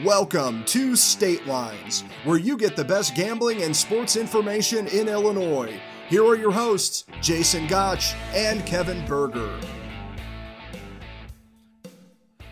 Welcome to State Lines, where you get the best gambling and sports information in Illinois. Here are your hosts, Jason Gotch and Kevin Berger.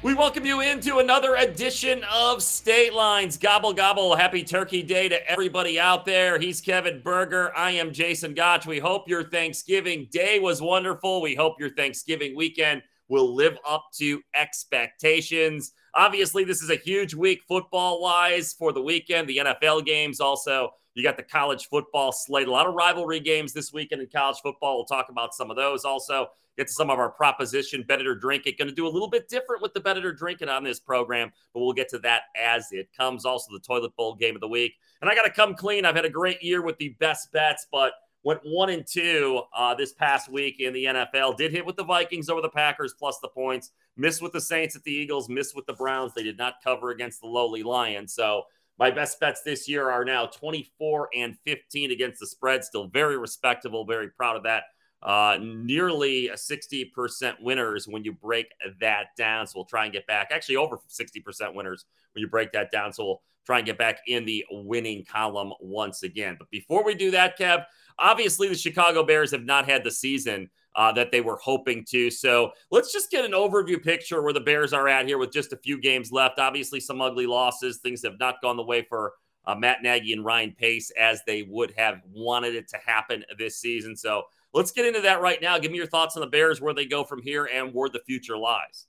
We welcome you into another edition of State Lines. Gobble, gobble. Happy Turkey Day to everybody out there. He's Kevin Berger. I am Jason Gotch. We hope your Thanksgiving day was wonderful. We hope your Thanksgiving weekend will live up to expectations. Obviously, this is a huge week football wise for the weekend. The NFL games also. You got the college football slate. A lot of rivalry games this weekend in college football. We'll talk about some of those. Also, get to some of our proposition, bet it or drink it. Going to do a little bit different with the bet it or drink it on this program, but we'll get to that as it comes. Also, the toilet bowl game of the week. And I got to come clean. I've had a great year with the best bets, but went one and two uh, this past week in the NFL. Did hit with the Vikings over the Packers plus the points. Missed with the Saints at the Eagles. Missed with the Browns. They did not cover against the lowly Lions. So my best bets this year are now 24 and 15 against the spread. Still very respectable. Very proud of that. Uh, nearly 60% winners when you break that down. So we'll try and get back. Actually, over 60% winners when you break that down. So we'll try and get back in the winning column once again. But before we do that, Kev, obviously the Chicago Bears have not had the season uh, that they were hoping to. So let's just get an overview picture where the Bears are at here with just a few games left. Obviously, some ugly losses. Things have not gone the way for uh, Matt Nagy and Ryan Pace as they would have wanted it to happen this season. So let's get into that right now. Give me your thoughts on the Bears, where they go from here, and where the future lies.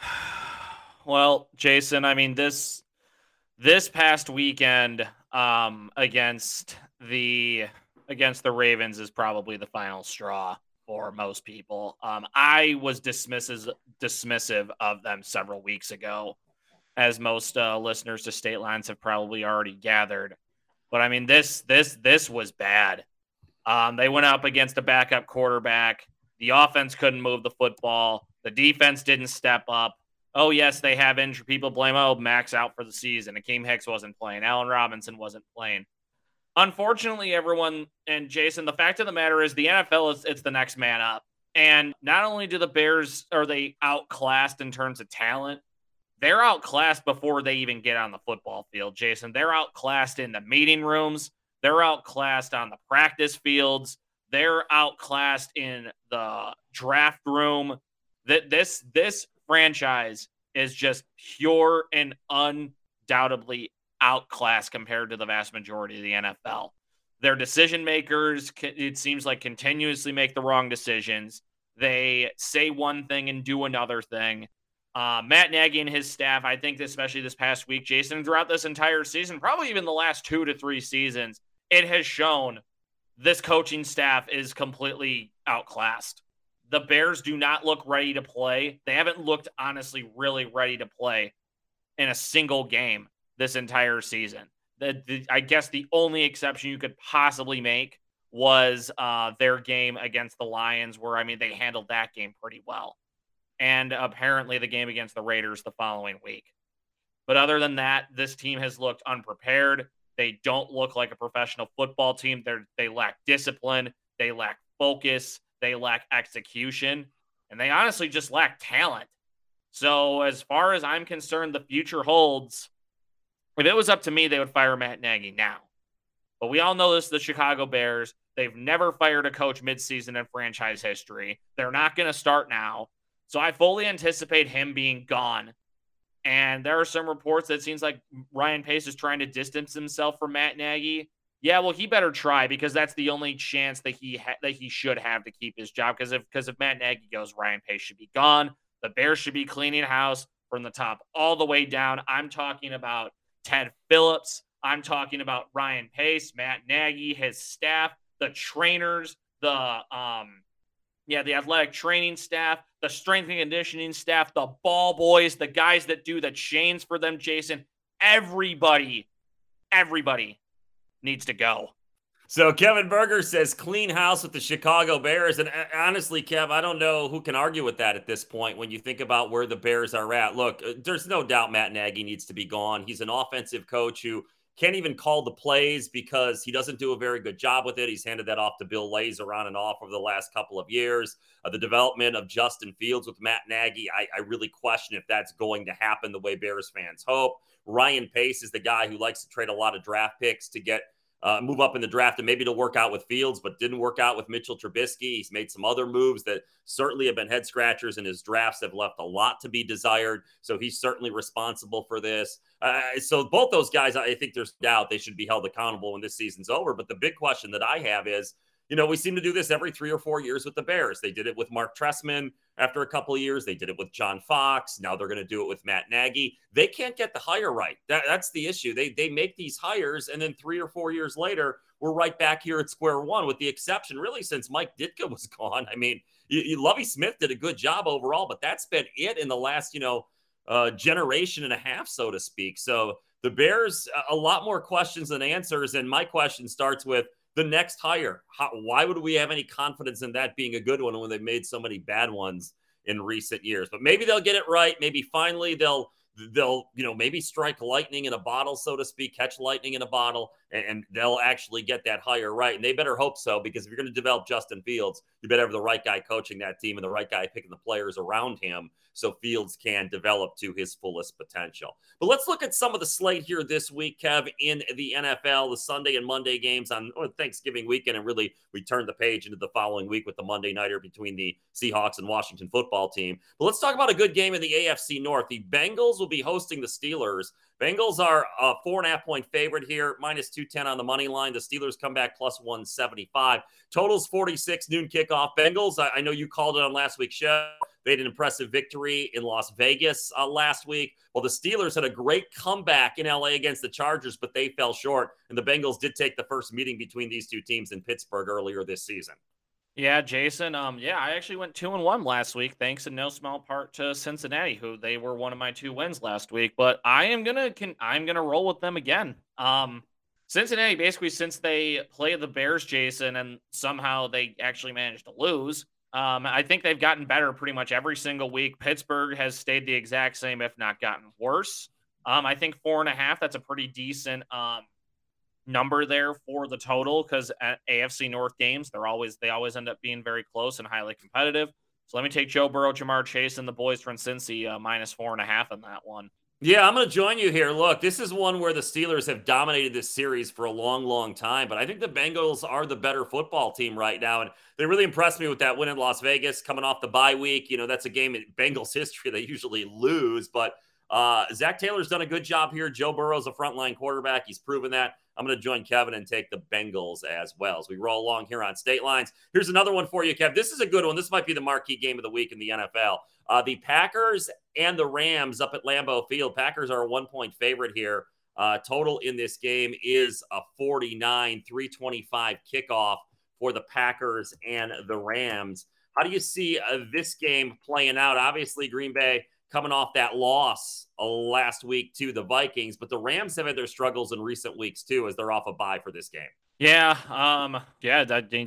Well, Jason, I mean this this past weekend um, against the against the Ravens is probably the final straw for most people. Um, I was dismissive of them several weeks ago, as most uh, listeners to State Lines have probably already gathered. But I mean, this this this was bad. Um, they went up against a backup quarterback. The offense couldn't move the football. The defense didn't step up. Oh yes, they have injured. People blame oh Max out for the season. Akiem Hicks wasn't playing. Allen Robinson wasn't playing unfortunately, everyone and Jason, the fact of the matter is the NFL is it's the next man up. And not only do the Bears are they outclassed in terms of talent, they're outclassed before they even get on the football field, Jason. They're outclassed in the meeting rooms, they're outclassed on the practice fields, they're outclassed in the draft room. That this this franchise is just pure and undoubtedly outclassed compared to the vast majority of the NFL. Their decision makers, it seems like, continuously make the wrong decisions. They say one thing and do another thing. Uh, Matt Nagy and his staff, I think, especially this past week, Jason, throughout this entire season, probably even the last two to three seasons, it has shown this coaching staff is completely outclassed. The Bears do not look ready to play. They haven't looked honestly really ready to play in a single game this entire season. The, the, I guess the only exception you could possibly make was uh, their game against the Lions, where I mean they handled that game pretty well, and apparently the game against the Raiders the following week. But other than that, this team has looked unprepared. They don't look like a professional football team. They they lack discipline. They lack focus. They lack execution, and they honestly just lack talent. So, as far as I'm concerned, the future holds if it was up to me, they would fire Matt Nagy now. But we all know this the Chicago Bears. They've never fired a coach midseason in franchise history. They're not going to start now. So I fully anticipate him being gone. And there are some reports that seems like Ryan Pace is trying to distance himself from Matt Nagy. Yeah, well, he better try because that's the only chance that he ha- that he should have to keep his job. Because if because if Matt Nagy goes, Ryan Pace should be gone. The Bears should be cleaning house from the top all the way down. I'm talking about Ted Phillips. I'm talking about Ryan Pace, Matt Nagy, his staff, the trainers, the um, yeah, the athletic training staff, the strength and conditioning staff, the ball boys, the guys that do the chains for them, Jason. Everybody, everybody needs to go. So Kevin Berger says clean house with the Chicago Bears. And uh, honestly, Kev, I don't know who can argue with that at this point when you think about where the Bears are at. Look, uh, there's no doubt Matt Nagy needs to be gone. He's an offensive coach who can't even call the plays because he doesn't do a very good job with it. He's handed that off to Bill Lazor on and off over the last couple of years. Uh, the development of Justin Fields with Matt Nagy, I, I really question if that's going to happen the way Bears fans hope. Ryan Pace is the guy who likes to trade a lot of draft picks to get uh, move up in the draft and maybe to work out with Fields, but didn't work out with Mitchell Trubisky. He's made some other moves that certainly have been head scratchers, and his drafts have left a lot to be desired. So he's certainly responsible for this. Uh, so both those guys, I think there's doubt they should be held accountable when this season's over. But the big question that I have is, you know, we seem to do this every three or four years with the Bears. They did it with Mark Trestman after a couple of years. They did it with John Fox. Now they're going to do it with Matt Nagy. They can't get the hire right. That, that's the issue. They they make these hires, and then three or four years later, we're right back here at square one. With the exception, really, since Mike Ditka was gone. I mean, you, you, Lovie Smith did a good job overall, but that's been it in the last you know uh, generation and a half, so to speak. So the Bears, a lot more questions than answers, and my question starts with the next hire. How, why would we have any confidence in that being a good one when they've made so many bad ones in recent years? But maybe they'll get it right. Maybe finally they'll they'll you know maybe strike lightning in a bottle so to speak catch lightning in a bottle and, they'll actually get that hire right and they better hope so because if you're going to develop justin fields you better have the right guy coaching that team and the right guy picking the players around him so fields can develop to his fullest potential but let's look at some of the slate here this week kev in the nfl the sunday and monday games on thanksgiving weekend and really we turned the page into the following week with the monday nighter between the seahawks and washington football team but let's talk about a good game in the afc north the bengals will be hosting the Steelers. Bengals are a four and a half point favorite here, minus 210 on the money line. The Steelers come back plus 175. Totals 46, noon kickoff. Bengals, I, I know you called it on last week's show. They had an impressive victory in Las Vegas uh, last week. Well, the Steelers had a great comeback in LA against the Chargers, but they fell short. And the Bengals did take the first meeting between these two teams in Pittsburgh earlier this season. Yeah, Jason. Um, yeah, I actually went two and one last week, thanks in no small part to Cincinnati, who they were one of my two wins last week. But I am gonna can I'm gonna roll with them again. Um, Cincinnati basically since they play the Bears, Jason, and somehow they actually managed to lose. Um, I think they've gotten better pretty much every single week. Pittsburgh has stayed the exact same, if not gotten worse. Um, I think four and a half. That's a pretty decent um number there for the total because AFC North games, they're always they always end up being very close and highly competitive. So let me take Joe Burrow, Ja'Marr Chase, and the boys from Cincy uh, minus four and a half in that one. Yeah, I'm going to join you here. Look, this is one where the Steelers have dominated this series for a long, long time, but I think the Bengals are the better football team right now. And they really impressed me with that win in Las Vegas coming off the bye week. You know, that's a game in Bengals history they usually lose, but uh, Zac Taylor's done a good job here. Joe Burrow's a frontline quarterback. He's proven that. I'm going to join Kevin and take the Bengals as well as we roll along here on state lines. Here's another one for you, Kev. This is a good one. This might be the marquee game of the week in the NFL. Uh, the Packers and the Rams up at Lambeau Field. Packers are a one point favorite here. Uh, total in this game is a 49 325 kickoff for the Packers and the Rams. How do you see uh, this game playing out? Obviously, Green Bay coming off that loss uh, last week to the Vikings, but the Rams have had their struggles in recent weeks too, as they're off a bye for this game. Yeah, um, yeah,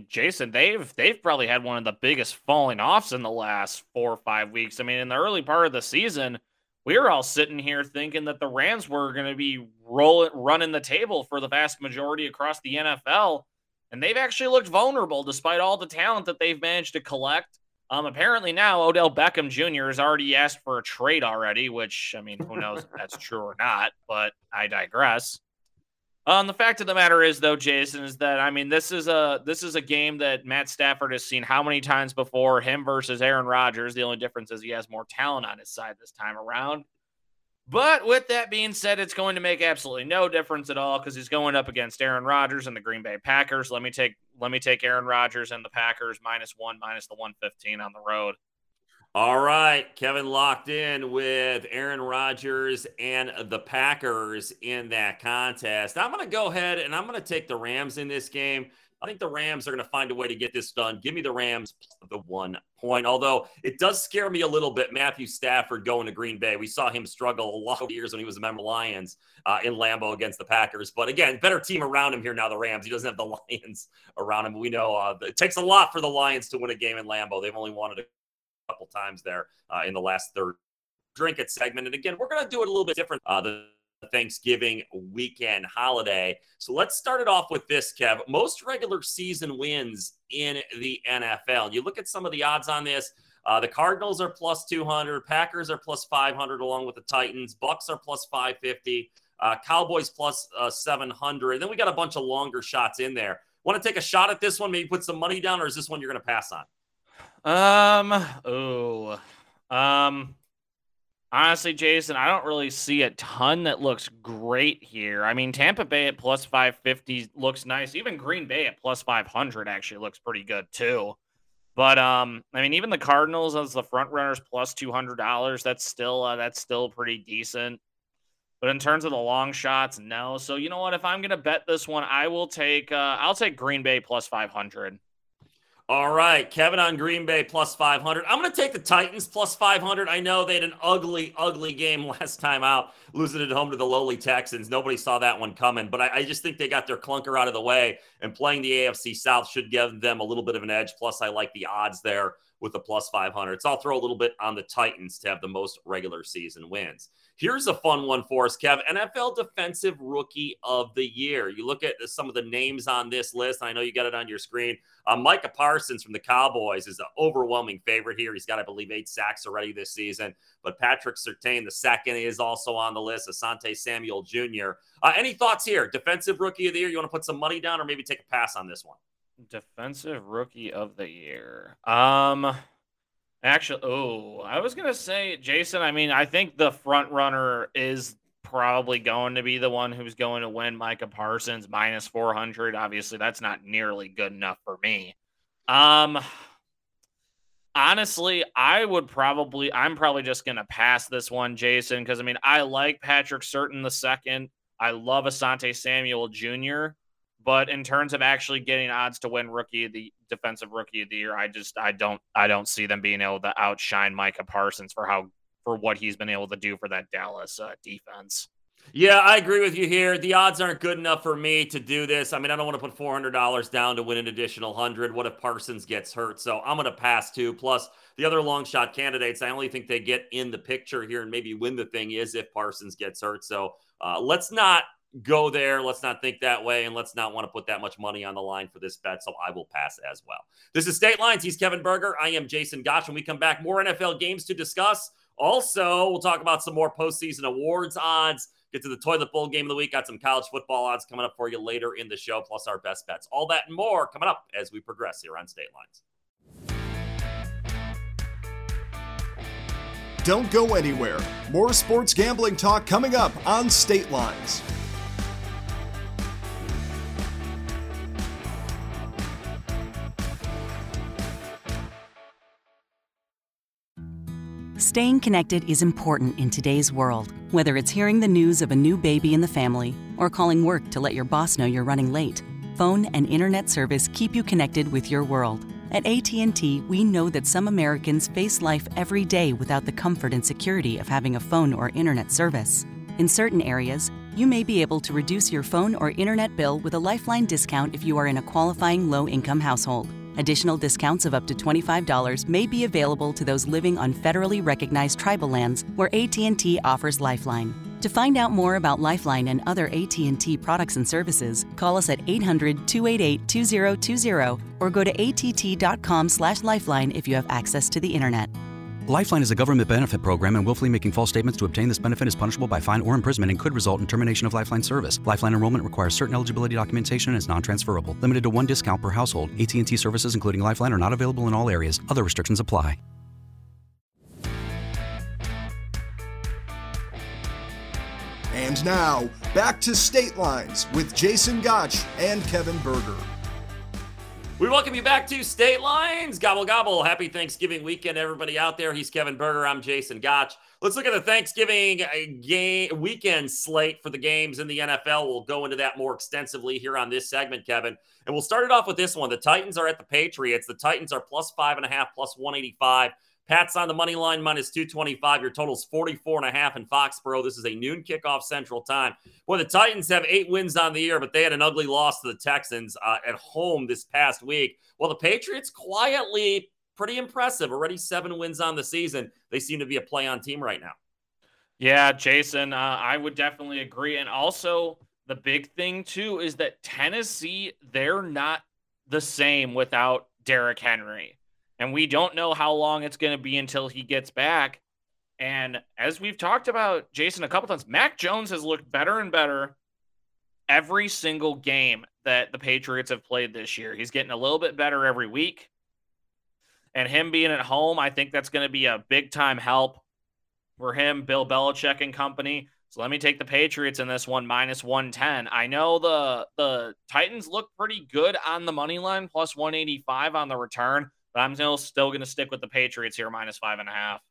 Jason, they've they've probably had one of the biggest falling offs in the last four or five weeks. I mean, in the early part of the season, we were all sitting here thinking that the Rams were going to be rolling, running the table for the vast majority across the NFL, and they've actually looked vulnerable despite all the talent that they've managed to collect. Um, apparently now Odell Beckham Jr. has already asked for a trade already, which I mean, who knows if that's true or not, but I digress. Um, the fact of the matter is, though, Jason, is that I mean, this is a this is a game that Matt Stafford has seen how many times before? Him versus Aaron Rodgers. The only difference is he has more talent on his side this time around. But with that being said, it's going to make absolutely no difference at all because he's going up against Aaron Rodgers and the Green Bay Packers. Let me take let me take Aaron Rodgers and the Packers minus one, minus the one fifteen on the road. All right, Kevin locked in with Aaron Rodgers and the Packers in that contest. I'm going to go ahead and I'm going to take the Rams in this game. I think the Rams are going to find a way to get this done. Give me the Rams the one point. Although it does scare me a little bit, Matthew Stafford going to Green Bay. We saw him struggle a lot of years when he was a member of Lions uh, in Lambeau against the Packers. But again, better team around him here now. The Rams. He doesn't have the Lions around him. We know uh, it takes a lot for the Lions to win a game in Lambeau. They've only won it a couple times there uh, in the last third drink it segment. And again, we're going to do it a little bit different. Uh, the Thanksgiving weekend holiday. So let's start it off with this, Kev. Most regular season wins in the NFL. You look at some of the odds on this. Uh, the Cardinals are plus 200, Packers are plus 500, along with the Titans. Bucks are plus 550, uh, Cowboys plus, uh, 700. Then we got a bunch of longer shots in there. Want to take a shot at this one? Maybe put some money down, or is this one you're going to pass on? Um. Oh. Um. Honestly, Jason, I don't really see a ton that looks great here. I mean, Tampa Bay at plus 550 looks nice. Even Green Bay at plus 500 actually looks pretty good too. But um, I mean, even the Cardinals as the front runners plus two hundred dollars. That's still uh, that's still pretty decent. But in terms of the long shots, no. So you know what? If I'm gonna bet this one, I will take uh, I'll take Green Bay plus five hundred. All right, Kevin on Green Bay plus 500. I'm going to take the Titans plus 500. I know they had an ugly, ugly game last time out, losing at home to the lowly Texans. Nobody saw that one coming, but I, I, just think they got their clunker out of the way, and playing the AFC South should give them a little bit of an edge. Plus, I like the odds there with the plus 500. So I'll throw a little bit on the Titans to have the most regular season wins. Here's a fun one for us, Kev. NFL Defensive Rookie of the Year. You look at some of the names on this list. I know you got it on your screen. Uh, Micah Parsons from the Cowboys is an overwhelming favorite here. He's got, I believe, eight sacks already this season. But Patrick Surtain, the second, is also on the list. Asante Samuel Jr. Uh, any thoughts here? Defensive Rookie of the Year. You want to put some money down or maybe take a pass on this one? Defensive Rookie of the Year. Um. Actually, oh, I was gonna say, Jason. I mean, I think the front runner is probably going to be the one who's going to win. Micah Parsons minus four hundred. Obviously, that's not nearly good enough for me. Um, honestly, I would probably, I'm probably just gonna pass this one, Jason, because I mean, I like Patrick Surtain the second. I love Asante Samuel Jr. But in terms of actually getting odds to win rookie the defensive rookie of the year, I just I don't I don't see them being able to outshine Micah Parsons for how for what he's been able to do for that Dallas uh, defense. Yeah, I agree with you here. The odds aren't good enough for me to do this. I mean, I don't want to put four hundred dollars down to win an additional hundred. What if Parsons gets hurt? So I'm going to pass too. Plus, the other long shot candidates, I only think they get in the picture here and maybe win the thing is if Parsons gets hurt. So uh, let's not go there. Let's not think that way, and let's not want to put that much money on the line for this bet. So I will pass as well. This is State Lines. He's Kevin Berger. I am Jason Gotch. When we come back, more NFL games to discuss. Also, we'll talk about some more postseason awards odds. Get to the toilet bowl game of the week. Got some college football odds coming up for you later in the show, plus our best bets. All that and more coming up as we progress here on State Lines. Don't go anywhere. More sports gambling talk coming up on State Lines. Staying connected is important in today's world, whether it's hearing the news of a new baby in the family or calling work to let your boss know you're running late. Phone and internet service keep you connected with your world. At AT&T, we know that some Americans face life every day without the comfort and security of having a phone or internet service. In certain areas, you may be able to reduce your phone or internet bill with a Lifeline discount if you are in a qualifying low-income household. Additional discounts of up to $25 may be available to those living on federally recognized tribal lands where AT&T offers Lifeline. To find out more about Lifeline and other AT&T products and services, call us at 800-288-2020 or go to att.com/lifeline if you have access to the internet. Lifeline is a government benefit program, and willfully making false statements to obtain this benefit is punishable by fine or imprisonment and could result in termination of Lifeline service. Lifeline enrollment requires certain eligibility documentation and is non-transferable. Limited to one discount per household. AT&T services, including Lifeline, are not available in all areas. Other restrictions apply. And now, back to State Lines with Jason Gotch and Kevin Berger. We welcome you back to State Lines. Gobble, gobble. Happy Thanksgiving weekend, everybody out there. He's Kevin Berger. I'm Jason Gotch. Let's look at the Thanksgiving uh, game weekend slate for the games in the NFL. We'll go into that more extensively here on this segment, Kevin. And we'll start it off with this one. The Titans are at the Patriots. The Titans are plus five and a half, plus 185. Pats on the money line minus 225. Your total's 44 and a half in Foxborough. This is a noon kickoff central time. Boy, the Titans have eight wins on the year, but they had an ugly loss to the Texans uh, at home this past week. Well, the Patriots quietly pretty impressive. Already seven wins on the season. They seem to be a play on team right now. Yeah, Jason, uh, I would definitely agree. And also, the big thing too is that Tennessee, they're not the same without Derrick Henry. And we don't know how long it's going to be until he gets back. And as we've talked about, Jason, a couple times, Mac Jones has looked better and better every single game that the Patriots have played this year. He's getting a little bit better every week. And him being at home, I think that's going to be a big time help for him, Bill Belichick and company. So let me take the Patriots in this one minus 110. I know the the Titans look pretty good on the money line, plus 185 on the return, but I'm still still going to stick with the Patriots here, minus five and a half.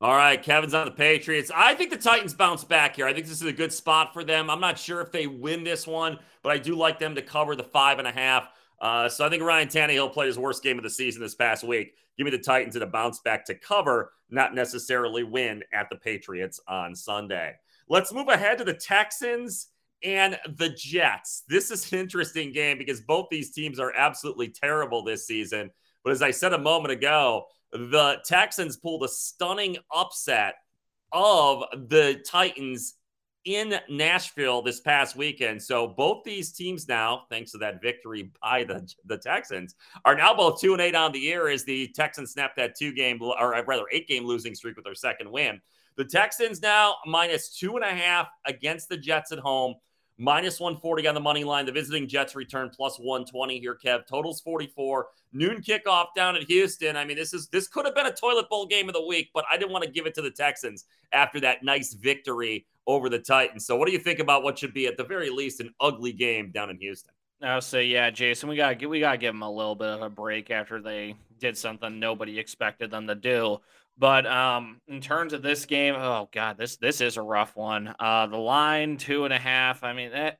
All right, Kevin's on the Patriots. I think the Titans bounce back here. I think this is a good spot for them. I'm not sure if they win this one, but I do like them to cover the five and a half. Uh, so I think Ryan Tannehill played his worst game of the season this past week. Give me the Titans in a bounce back to cover, not necessarily win at the Patriots on Sunday. Let's move ahead to the Texans and the Jets. This is an interesting game because both these teams are absolutely terrible this season. But as I said a moment ago, the Texans pulled a stunning upset of the Titans in Nashville this past weekend. So both these teams now, thanks to that victory by the, the Texans, are now both two and eight on the year as the Texans snapped that two game or rather eight game losing streak with their second win. The Texans now minus two and a half against the Jets at home minus 140 on the money line. The visiting Jets return plus 120 here, Kev. Totals 44. Noon kickoff down at Houston. I mean, this is this could have been a toilet bowl game of the week, but I didn't want to give it to the Texans after that nice victory over the Titans. So what do you think about what should be at the very least an ugly game down in Houston? I'll say, yeah, Jason, we got we got to give them a little bit of a break after they did something nobody expected them to do. But um, in terms of this game, oh god, this this is a rough one. Uh, the line two and a half. I mean, that,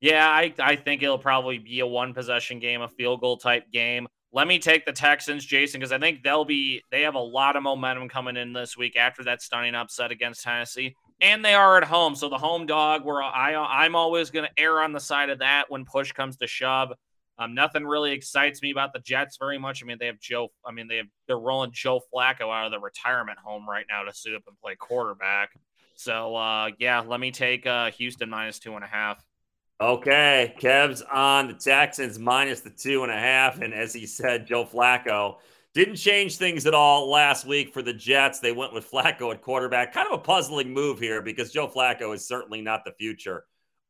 yeah, I I think it'll probably be a one possession game, a field goal type game. Let me take the Texans, Jason, because I think they'll be they have a lot of momentum coming in this week after that stunning upset against Tennessee, and they are at home. So the home dog, where I I'm always going to err on the side of that when push comes to shove. Um, nothing really excites me about the Jets very much. I mean, they have Joe. I mean, they have they're rolling Joe Flacco out of the retirement home right now to suit up and play quarterback. So uh, yeah, let me take uh, Houston minus two and a half. Okay, Kev's on the Texans minus the two and a half, and as he said, Joe Flacco didn't change things at all last week for the Jets. They went with Flacco at quarterback. Kind of a puzzling move here because Joe Flacco is certainly not the future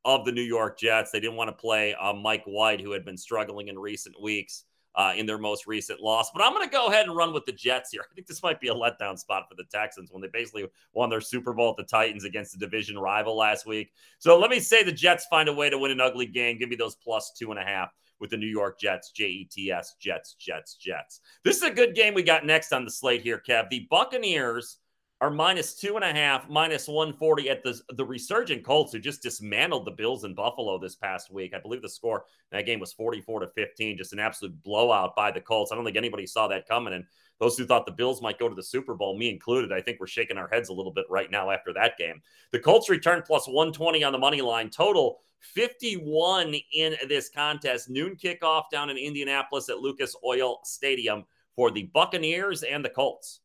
of the New York Jets. They didn't want to play uh, Mike White, who had been struggling in recent weeks uh, in their most recent loss. But I'm going to go ahead and run with the Jets here. I think this might be a letdown spot for the Texans when they basically won their Super Bowl at the Titans against the division rival last week. So let me say the Jets find a way to win an ugly game. Give me those plus two and a half with the New York Jets, J E T S, Jets, Jets, Jets. This is a good game we got next on the slate here, Kev. The Buccaneers are minus two and a half, minus 140 at the, the resurgent Colts, who just dismantled the Bills in Buffalo this past week. I believe the score that game was 44 to 15, just an absolute blowout by the Colts. I don't think anybody saw that coming. And those who thought the Bills might go to the Super Bowl, me included, I think we're shaking our heads a little bit right now after that game. The Colts return plus 120 on the money line, total 51 in this contest. Noon kickoff down in Indianapolis at Lucas Oil Stadium for the Buccaneers and the Colts.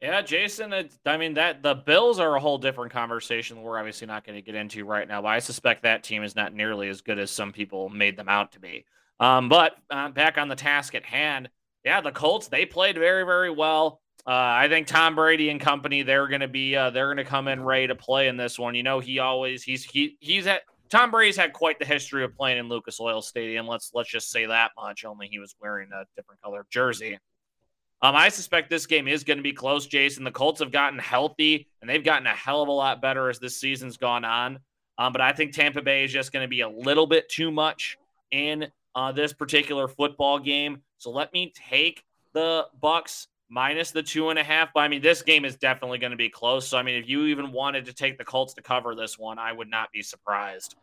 Yeah, Jason. I mean that the Bills are a whole different conversation. We're obviously not going to get into right now, but I suspect that team is not nearly as good as some people made them out to be. Um, but uh, back on the task at hand, yeah, the Colts they played very very well. Uh, I think Tom Brady and company they're going to be uh, they're going to come in ready to play in this one. You know, he always he's he he's at Tom Brady's had quite the history of playing in Lucas Oil Stadium. Let's let's just say that much. Only he was wearing a different color of jersey. Um, I suspect this game is going to be close, Jason. The Colts have gotten healthy and they've gotten a hell of a lot better as this season's gone on. Um, but I think Tampa Bay is just going to be a little bit too much in uh, this particular football game. So let me take the Bucks minus the two and a half. But I mean, this game is definitely going to be close. So I mean, if you even wanted to take the Colts to cover this one, I would not be surprised.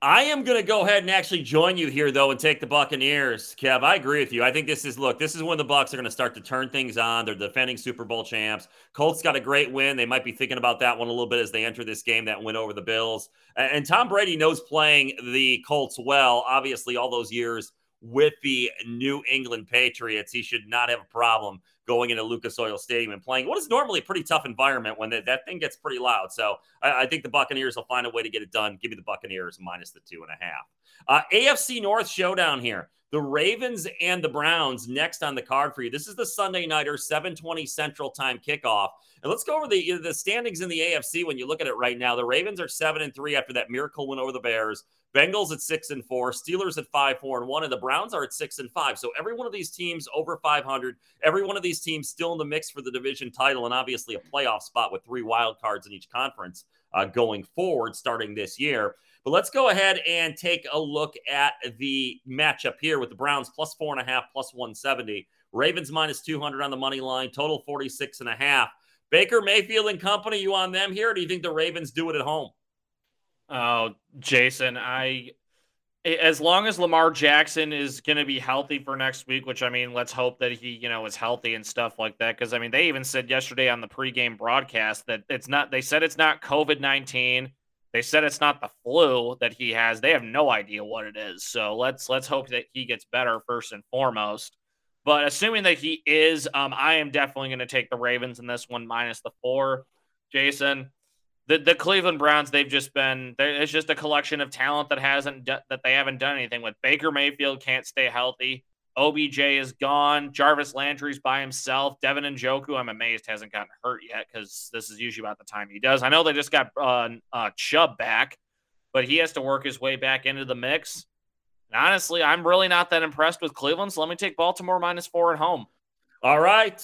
I am going to go ahead and actually join you here, though, and take the Buccaneers. Kev, I agree with you. I think this is look. This is when the Bucks are going to start to turn things on. They're defending Super Bowl champs. Colts got a great win. They might be thinking about that one a little bit as they enter this game. That win over the Bills, and Tom Brady knows playing the Colts well. Obviously, all those years with the New England Patriots, he should not have a problem going into Lucas Oil Stadium and playing what is normally a pretty tough environment when that, that thing gets pretty loud. So I, I, think the Buccaneers will find a way to get it done. Give me the Buccaneers minus the two and a half. Uh, AFC North showdown here. The Ravens and the Browns next on the card for you. This is the Sunday nighter, 7:20 Central Time kickoff. And let's go over the the standings in the AFC when you look at it right now. The Ravens are 7 and 3 after that miracle win over the Bears. Bengals at 6 and 4, Steelers at 5 4 and 1 and the Browns are at 6 and 5. So every one of these teams over 500, every one of these teams still in the mix for the division title and obviously a playoff spot with three wild cards in each conference uh, going forward starting this year. But let's go ahead and take a look at the matchup here with the Browns plus four and a half, plus 170. Ravens minus 200 on the money line, total 46 and a half. Baker Mayfield and company, you on them here? do you think the Ravens do it at home? Oh, Jason, I as long as Lamar Jackson is going to be healthy for next week, which I mean, let's hope that he, you know, is healthy and stuff like that. Because I mean, they even said yesterday on the pregame broadcast that it's not. They said it's not COVID nineteen. They said it's not the flu that he has. They have no idea what it is. So let's let's hope that he gets better first and foremost. But assuming that he is, um, I am definitely going to take the Ravens in this one minus the four. Jason, the the Cleveland Browns, they've just been it's just a collection of talent that hasn't that they haven't done anything with. Baker Mayfield can't stay healthy. OBJ is gone. Jarvis Landry's by himself. David Njoku, I'm amazed hasn't gotten hurt yet because this is usually about the time he does. I know they just got uh, uh, Chubb back, but he has to work his way back into the mix. And honestly, I'm really not that impressed with Cleveland, so let me take Baltimore minus four at home. All right.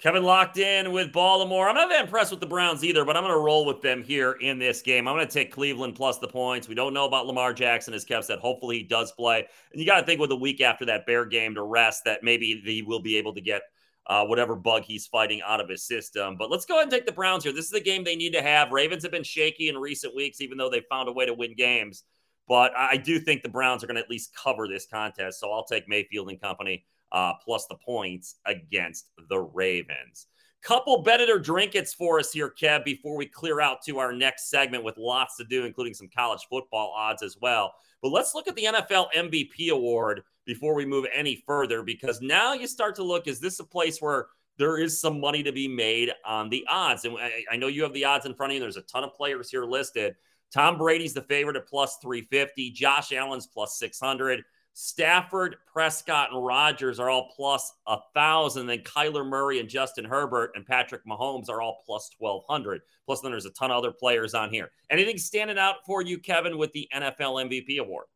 Kevin locked in with Baltimore. I'm not that impressed with the Browns either, but I'm going to roll with them here in this game. I'm going to take Cleveland plus the points. We don't know about Lamar Jackson, as Kev said. Hopefully he does play. And you got to think with a week after that Bear game to rest that maybe he will be able to get uh, whatever bug he's fighting out of his system. But let's go ahead and take the Browns here. This is a game they need to have. Ravens have been shaky in recent weeks, even though they found a way to win games. But I do think the Browns are going to at least cover this contest. So I'll take Mayfield and company uh, plus the points against the Ravens. Couple bet it or drink it's for us here, Kev, before we clear out to our next segment with lots to do, including some college football odds as well. But let's look at the NFL MVP award before we move any further, because now you start to look is this a place where there is some money to be made on the odds? And I, I know you have the odds in front of you. There's a ton of players here listed. Tom Brady's the favorite at plus 350, Josh Allen's plus 600. Stafford, Prescott, and Rodgers are all plus a thousand. Then Kyler Murray and Justin Herbert and Patrick Mahomes are all plus twelve hundred. Plus, then there's a ton of other players on here. Anything standing out for you, Kevin, with the NFL MVP award?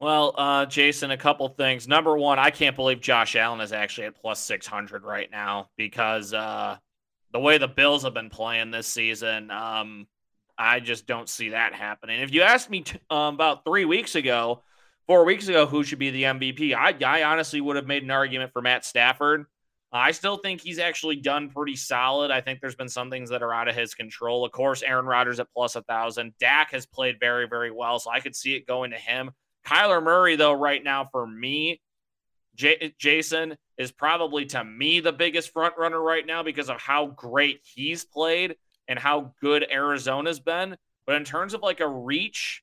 Well, uh, Jason, a couple things. Number one, I can't believe Josh Allen is actually at plus six hundred right now because uh, the way the Bills have been playing this season, um, I just don't see that happening. If you asked me t- um, about three weeks ago four weeks ago who should be the MVP. I, I honestly would have made an argument for Matt Stafford. I still think he's actually done pretty solid. I think there's been some things that are out of his control. Of course, Aaron Rodgers at plus a thousand. Dak has played very, very well, so I could see it going to him. Kyler Murray, though, right now for me, J- Jason is probably to me the biggest front runner right now because of how great he's played and how good Arizona's been. But in terms of like a reach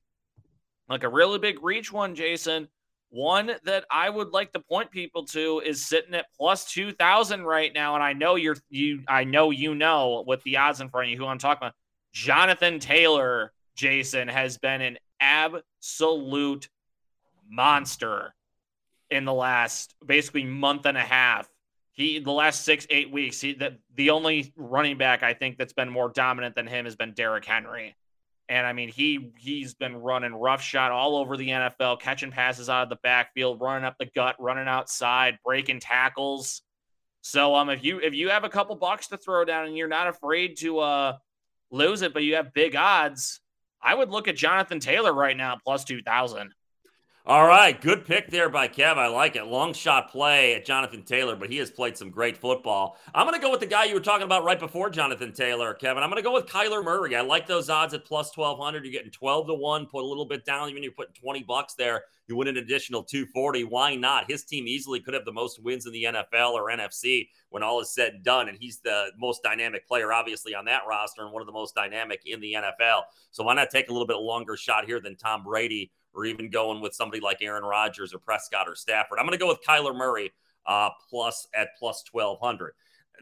like a really big reach one, Jason. One that I would like to point people to is sitting at plus 2000 right now. And I know you're, you, I know you know with the odds in front of you who I'm talking about. Jonathan Taylor, Jason, has been an absolute monster in the last basically month and a half. He the last six eight weeks. He the, the only running back I think that's been more dominant than him has been Derrick Henry. And I mean, he he's been running rough shot all over the NFL, catching passes out of the backfield, running up the gut, running outside, breaking tackles. So um, if you if you have a couple bucks to throw down and you're not afraid to uh lose it, but you have big odds, I would look at Jonathan Taylor right now plus two thousand. All right, good pick there by Kev. I like it. Long shot play at Jonathan Taylor, but he has played some great football. I'm going to go with the guy you were talking about right before Jonathan Taylor, Kevin. I'm going to go with Kyler Murray. I like those odds at plus 1200. You're getting 12 to 1, put a little bit down, even you're putting 20 bucks there, you win an additional 240. Why not? His team easily could have the most wins in the NFL or NFC when all is said and done. And he's the most dynamic player, obviously, on that roster and one of the most dynamic in the NFL. So why not take a little bit longer shot here than Tom Brady? Or even going with somebody like Aaron Rodgers or Prescott or Stafford. I'm going to go with Kyler Murray uh, plus at plus 1200.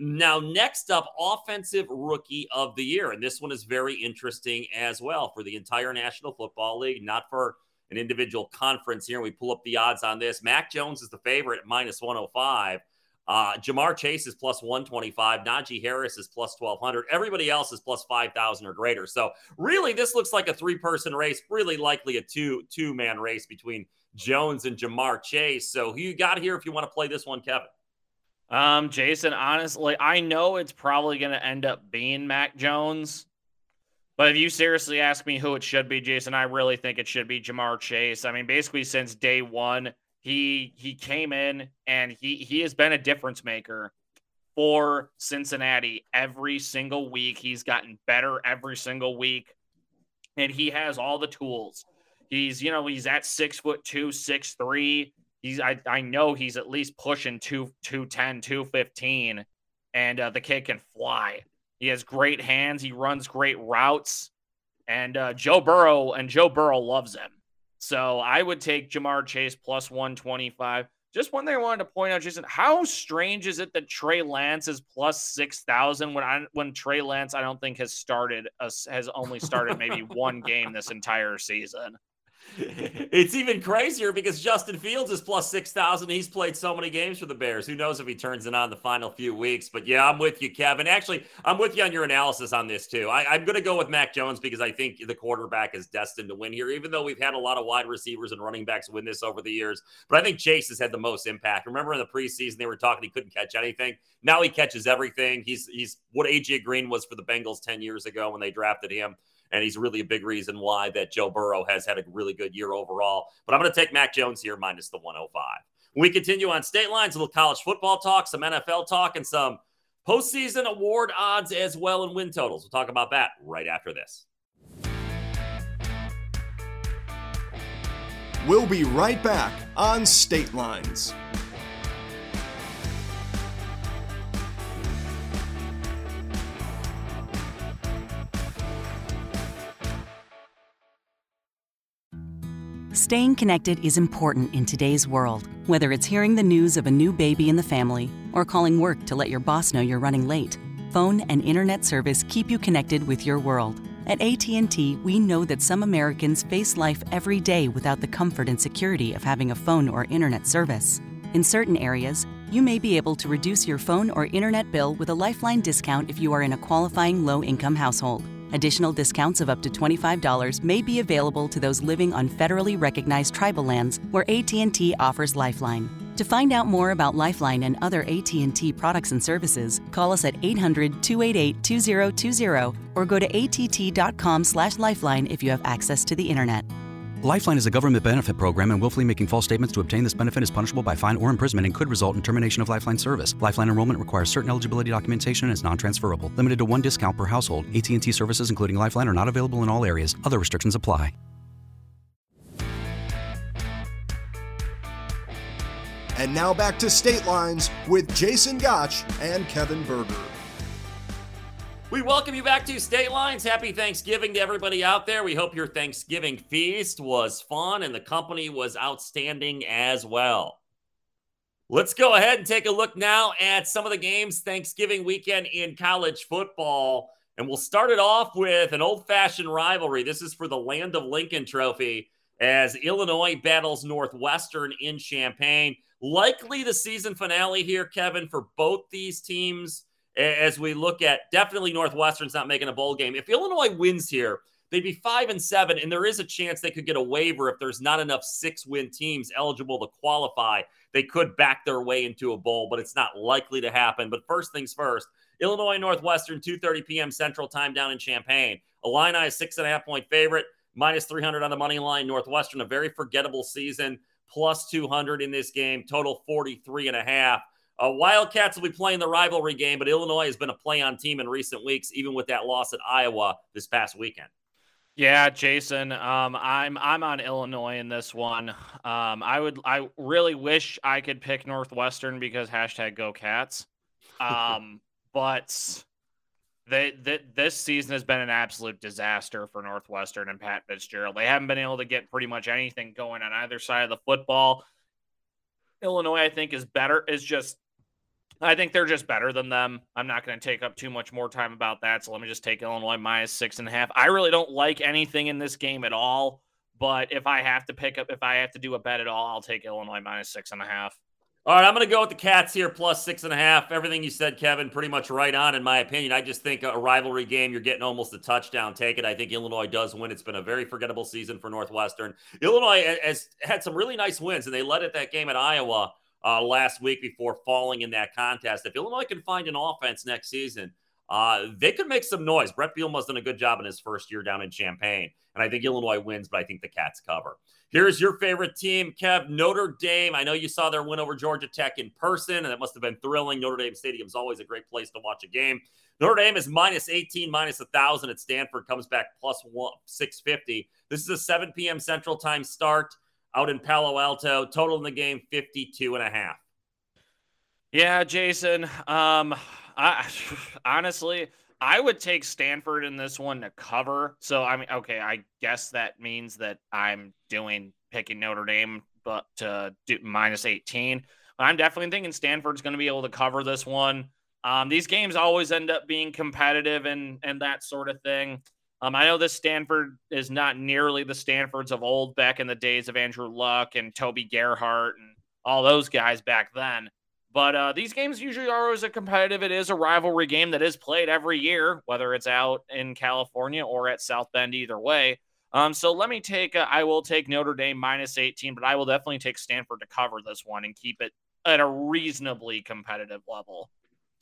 Now, next up, offensive rookie of the year. And this one is very interesting as well for the entire National Football League, not for an individual conference here. We pull up the odds on this. Mac Jones is the favorite at minus 105. Uh, Ja'Marr Chase is plus 125. Najee Harris is plus 1200. Everybody else is plus 5,000 or greater. So really, this looks like a three-person race. Really likely a two two-man race between Jones and Ja'Marr Chase. So who you got here if you want to play this one, Kevin? Um, Jason, honestly, I know it's probably going to end up being Mac Jones. But if you seriously ask me who it should be, Jason, I really think it should be Ja'Marr Chase. I mean, basically since day one, he he came in and he he has been a difference maker for Cincinnati every single week. He's gotten better every single week, and he has all the tools. He's you know he's at six foot two, six three. He's I I know he's at least pushing two two ten, two fifteen, and uh, the kid can fly. He has great hands. He runs great routes. And uh, Joe Burrow and Joe Burrow loves him. So I would take Ja'Marr Chase plus 125. Just one thing I wanted to point out, Jason, how strange is it that Trey Lance is plus 6,000 when I, when Trey Lance, I don't think has started, a, has only started maybe one game this entire season it's even crazier because Justin Fields is plus 6,000. He's played so many games for the Bears. Who knows if he turns it on the final few weeks? But yeah, I'm with you, Kevin. Actually, I'm with you on your analysis on this too. I, am going to go with Mac Jones because I think the quarterback is destined to win here, even though we've had a lot of wide receivers and running backs win this over the years. But I think Chase has had the most impact. Remember in the preseason, they were talking he couldn't catch anything. Now he catches everything. He's, he's what AJ Green was for the Bengals 10 years ago when they drafted him and he's really a big reason why that Joe Burrow has had a really good year overall. But I'm going to take Mac Jones here minus the 105. When we continue on state lines, a little college football talk, some NFL talk, and some postseason award odds as well and win totals. We'll talk about that right after this. We'll be right back on State Lines. Staying connected is important in today's world, whether it's hearing the news of a new baby in the family or calling work to let your boss know you're running late. Phone and internet service keep you connected with your world. At AT&T, we know that some Americans face life every day without the comfort and security of having a phone or internet service. In certain areas, you may be able to reduce your phone or internet bill with a Lifeline discount if you are in a qualifying low-income household. Additional discounts of up to $25 may be available to those living on federally recognized tribal lands where AT&T offers Lifeline. To find out more about Lifeline and other AT&T products and services, call us at 800-288-2020 or go to att.com/lifeline if you have access to the internet. Lifeline is a government benefit program, and willfully making false statements to obtain this benefit is punishable by fine or imprisonment and could result in termination of Lifeline service. Lifeline enrollment requires certain eligibility documentation and is non-transferable. Limited to one discount per household. AT&T services, including Lifeline, are not available in all areas. Other restrictions apply. And now back to State Lines with Jason Gotch and Kevin Berger. We welcome you back to State Lines. Happy Thanksgiving to everybody out there. We hope your Thanksgiving feast was fun and the company was outstanding as well. Let's go ahead and take a look now at some of the games Thanksgiving weekend in college football. And we'll start it off with an old fashioned rivalry. This is for the Land of Lincoln trophy as Illinois battles Northwestern in Champaign. Likely the season finale here, Kevin, for both these teams as we look at definitely Northwestern's not making a bowl game. If Illinois wins here, they'd be five and seven, and there is a chance they could get a waiver if there's not enough six win teams eligible to qualify. They could back their way into a bowl, but it's not likely to happen. But first things first, Illinois Northwestern, 2:30 p.m. Central Time down in Champaign. Illini is six and a half point favorite, minus 300 on the money line. Northwestern, a very forgettable season, plus 200 in this game, total 43 and a half. Uh, Wildcats will be playing the rivalry game, but Illinois has been a play on team in recent weeks, even with that loss at Iowa this past weekend. Yeah, Jason, um, I'm I'm on Illinois in this one. Um, I would I really wish I could pick Northwestern because hashtag Go Cats, um, but they, they, this season has been an absolute disaster for Northwestern and Pat Fitzgerald. They haven't been able to get pretty much anything going on either side of the football. Illinois, I think, is better. Is just I think they're just better than them. I'm not going to take up too much more time about that. So let me just take Illinois minus six and a half. I really don't like anything in this game at all. But if I have to pick up, if I have to do a bet at all, I'll take Illinois minus six and a half. All right, I'm going to go with the Cats here plus six and a half. Everything you said, Kevin, pretty much right on, in my opinion. I just think a rivalry game, you're getting almost a touchdown. Take it. I think Illinois does win. It's been a very forgettable season for Northwestern. Illinois eh, has had some really nice wins, and they led at that game at Iowa uh, last week before falling in that contest. If Illinois can find an offense next season, uh, they could make some noise. Bret Bielema's done a good job in his first year down in Champaign, and I think Illinois wins, but I think the Cats cover. Here's your favorite team, Kev, Notre Dame. I know you saw their win over Georgia Tech in person, and that must have been thrilling. Notre Dame Stadium is always a great place to watch a game. Notre Dame is minus 18, minus 1,000 at Stanford, comes back plus one, 650. This is a 7 p.m. Central Time start out in Palo Alto. Total in the game, 52 and a half. Yeah, Jason. Um, I honestly, I would take Stanford in this one to cover. So I mean, okay, I guess that means that I'm doing picking Notre Dame, but to do minus 18. But I'm definitely thinking Stanford's going to be able to cover this one. Um, these games always end up being competitive and and that sort of thing. Um, I know this Stanford is not nearly the Stanfords of old back in the days of Andrew Luck and Toby Gerhart and all those guys back then. But uh, these games usually are always a competitive. It is a rivalry game that is played every year, whether it's out in California or at South Bend, either way. Um, so let me take, uh, I will take Notre Dame minus 18, but I will definitely take Stanford to cover this one and keep it at a reasonably competitive level.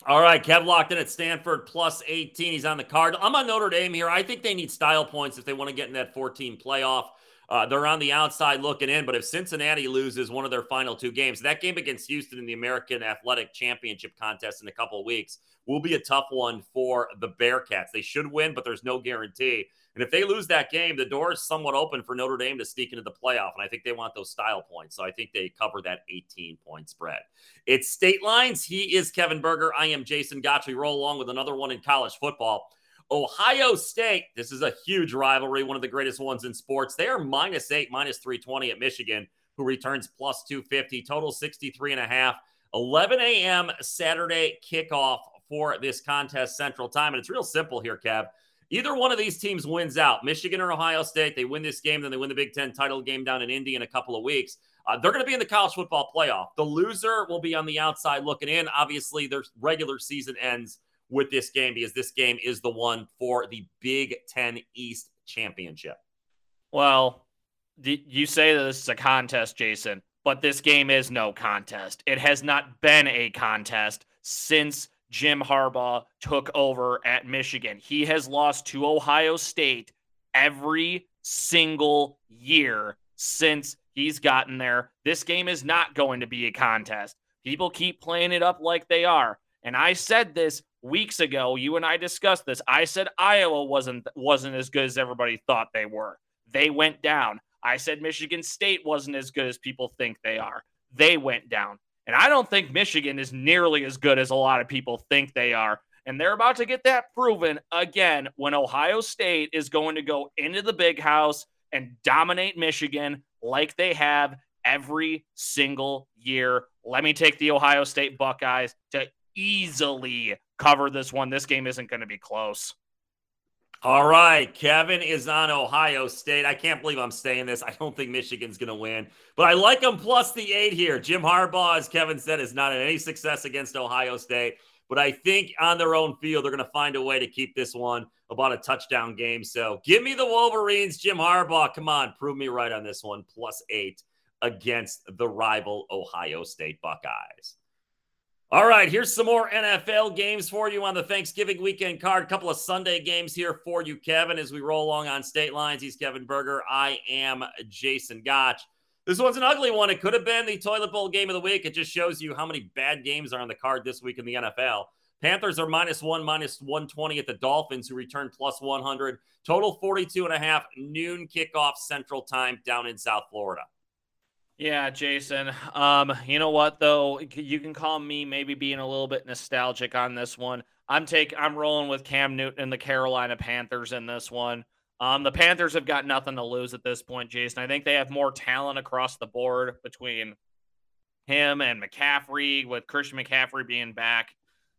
All right, Kev locked in at Stanford plus 18. He's on the card. I'm on Notre Dame here. I think they need style points if they want to get in that 14 playoff. Uh, they're on the outside looking in, but if Cincinnati loses one of their final two games, that game against Houston in the American Athletic Championship contest in a couple of weeks will be a tough one for the Bearcats. They should win, but there's no guarantee. And if they lose that game, the door is somewhat open for Notre Dame to sneak into the playoff. And I think they want those style points. So I think they cover that 18 point spread. It's state lines. He is Kevin Berger. I am Jason Gotch. We roll along with another one in college football. Ohio State, this is a huge rivalry, one of the greatest ones in sports. They are minus eight, minus 320 at Michigan, who returns plus 250, total 63 and a half. 11 a.m. Saturday kickoff for this contest Central Time. And it's real simple here, Kev. Either one of these teams wins out, Michigan or Ohio State, they win this game, then they win the Big Ten title game down in Indy in a couple of weeks. Uh, they're going to be in the college football playoff. The loser will be on the outside looking in. Obviously, their regular season ends with this game because this game is the one for the Big Ten East Championship. Well, you say that this is a contest, Jason, but this game is no contest. It has not been a contest since Jim Harbaugh took over at Michigan. He has lost to Ohio State every single year since he's gotten there. This game is not going to be a contest. People keep playing it up like they are. And I said this weeks ago, you and I discussed this. I said Iowa wasn't wasn't as good as everybody thought they were. They went down. I said Michigan State wasn't as good as people think they are. They went down. And I don't think Michigan is nearly as good as a lot of people think they are. And they're about to get that proven again when Ohio State is going to go into the big house and dominate Michigan like they have every single year. Let me take the Ohio State Buckeyes to easily cover this one. This game isn't going to be close. All right. Kevin is on Ohio State. I can't believe I'm saying this. I don't think Michigan's going to win, but I like them plus the eight here. Jim Harbaugh, as Kevin said, is not had any success against Ohio State, but I think on their own field, they're going to find a way to keep this one about a touchdown game. So give me the Wolverines, Jim Harbaugh. Come on, prove me right on this one. Plus eight against the rival Ohio State Buckeyes. All right, here's some more NFL games for you on the Thanksgiving weekend card. A couple of Sunday games here for you, Kevin, as we roll along on state lines. He's Kevin Berger. I am Jason Gotch. This one's an ugly one. It could have been the toilet bowl game of the week. It just shows you how many bad games are on the card this week in the NFL. Panthers are minus one, minus 120 at the Dolphins, who return plus 100. Total 42 and a half, noon kickoff central time down in South Florida. Yeah, Jason. Um, you know what though? You can call me maybe being a little bit nostalgic on this one. I'm take I'm rolling with Cam Newton and the Carolina Panthers in this one. Um, the Panthers have got nothing to lose at this point, Jason. I think they have more talent across the board between him and McCaffrey with Christian McCaffrey being back.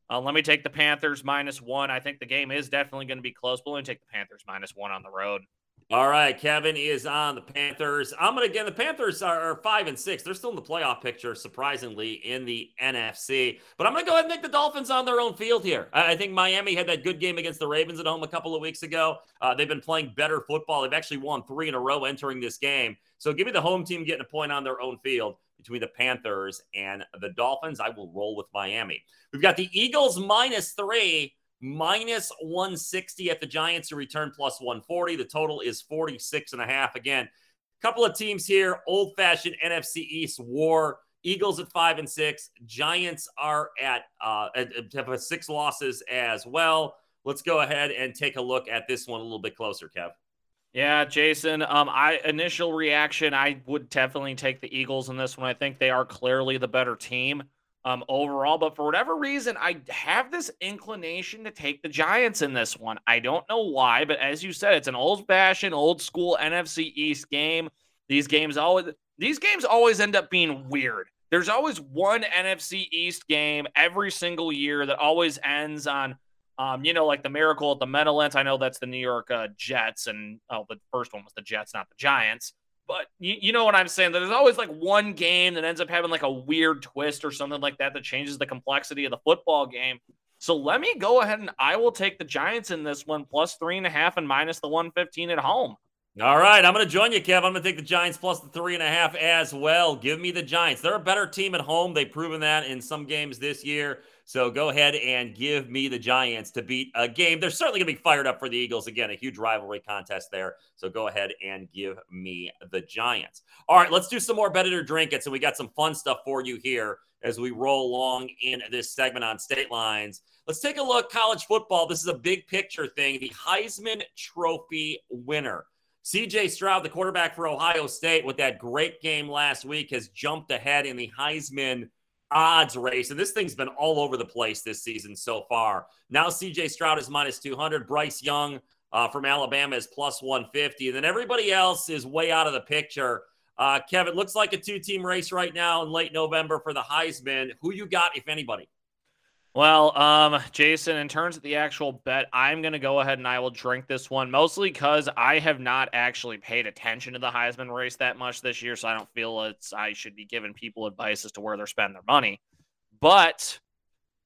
Uh, let me take the Panthers minus one. I think the game is definitely going to be close, but let me take the Panthers minus one on the road. All right, Kevin is on the Panthers. I'm gonna again. the Panthers are, five and six. They're still in the playoff picture, surprisingly, in the NFC. But I'm gonna go ahead and make the Dolphins on their own field here. I, think Miami had that good game against the Ravens at home a couple of weeks ago. Uh, they've been playing better football. They've actually won three in a row entering this game. So give me the home team getting a point on their own field between the Panthers and the Dolphins. I will roll with Miami. We've got the Eagles minus three minus 160 at the Giants to return plus 140. The total is 46 and a half. Again, a couple of teams here, old fashioned NFC East war. Eagles at five and six. Giants are at, uh, have six losses as well. Let's go ahead and take a look at this one a little bit closer, Kev. Yeah, Jason. Um, I initial reaction, I would definitely take the Eagles in this one. I think they are clearly the better team um, overall. But for whatever reason, I have this inclination to take the Giants in this one. I don't know why, but as you said, it's an old-fashioned, old-school NFC East game. These games always these games always end up being weird. There's always one NFC East game every single year that always ends on, um, you know, like the miracle at the Meadowlands. I know that's the New York uh, Jets, and oh, the first one was the Jets, not the Giants. But you, you know what I'm saying? That There's always like one game that ends up having like a weird twist or something like that that changes the complexity of the football game. So let me go ahead and I will take the Giants in this one plus three and a half and minus the 115 at home. All right, I'm going to join you, Kev. I'm going to take the Giants plus the three and a half as well. Give me the Giants. They're a better team at home. They've proven that in some games this year. So go ahead and give me the Giants to beat a game. They're certainly going to be fired up for the Eagles. Again, a huge rivalry contest there. So go ahead and give me the Giants. All right, let's do some more bet it or drink it. So we got some fun stuff for you here as we roll along in this segment on state lines. Let's take a look college football. This is a big picture thing. The Heisman Trophy winner. CJ Stroud, the quarterback for Ohio State, with that great game last week, has jumped ahead in the Heisman odds race. And this thing's been all over the place this season so far. Now CJ Stroud is minus 200. Bryce Young uh, from Alabama is plus 150. And then everybody else is way out of the picture. Uh, Kevin, looks like a two team race right now in late November for the Heisman. Who you got, if anybody? Well, um, Jason, in terms of the actual bet, I'm going to go ahead and I will drink this one mostly because I have not actually paid attention to the Heisman race that much this year. So I don't feel it's I should be giving people advice as to where they're spending their money. But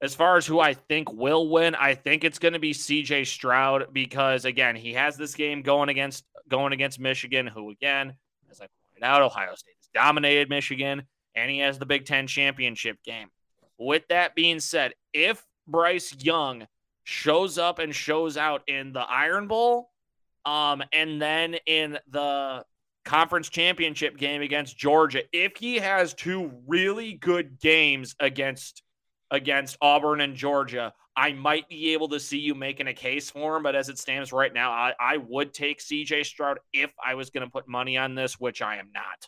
as far as who I think will win, I think it's going to be CJ Stroud because again, he has this game going against going against Michigan, who again, as I pointed out, Ohio State has dominated Michigan, and he has the Big Ten championship game. With that being said, if Bryce Young shows up and shows out in the Iron Bowl, um, and then in the conference championship game against Georgia, if he has two really good games against against Auburn and Georgia, I might be able to see you making a case for him. But as it stands right now, I, I would take CJ Stroud if I was going to put money on this, which I am not.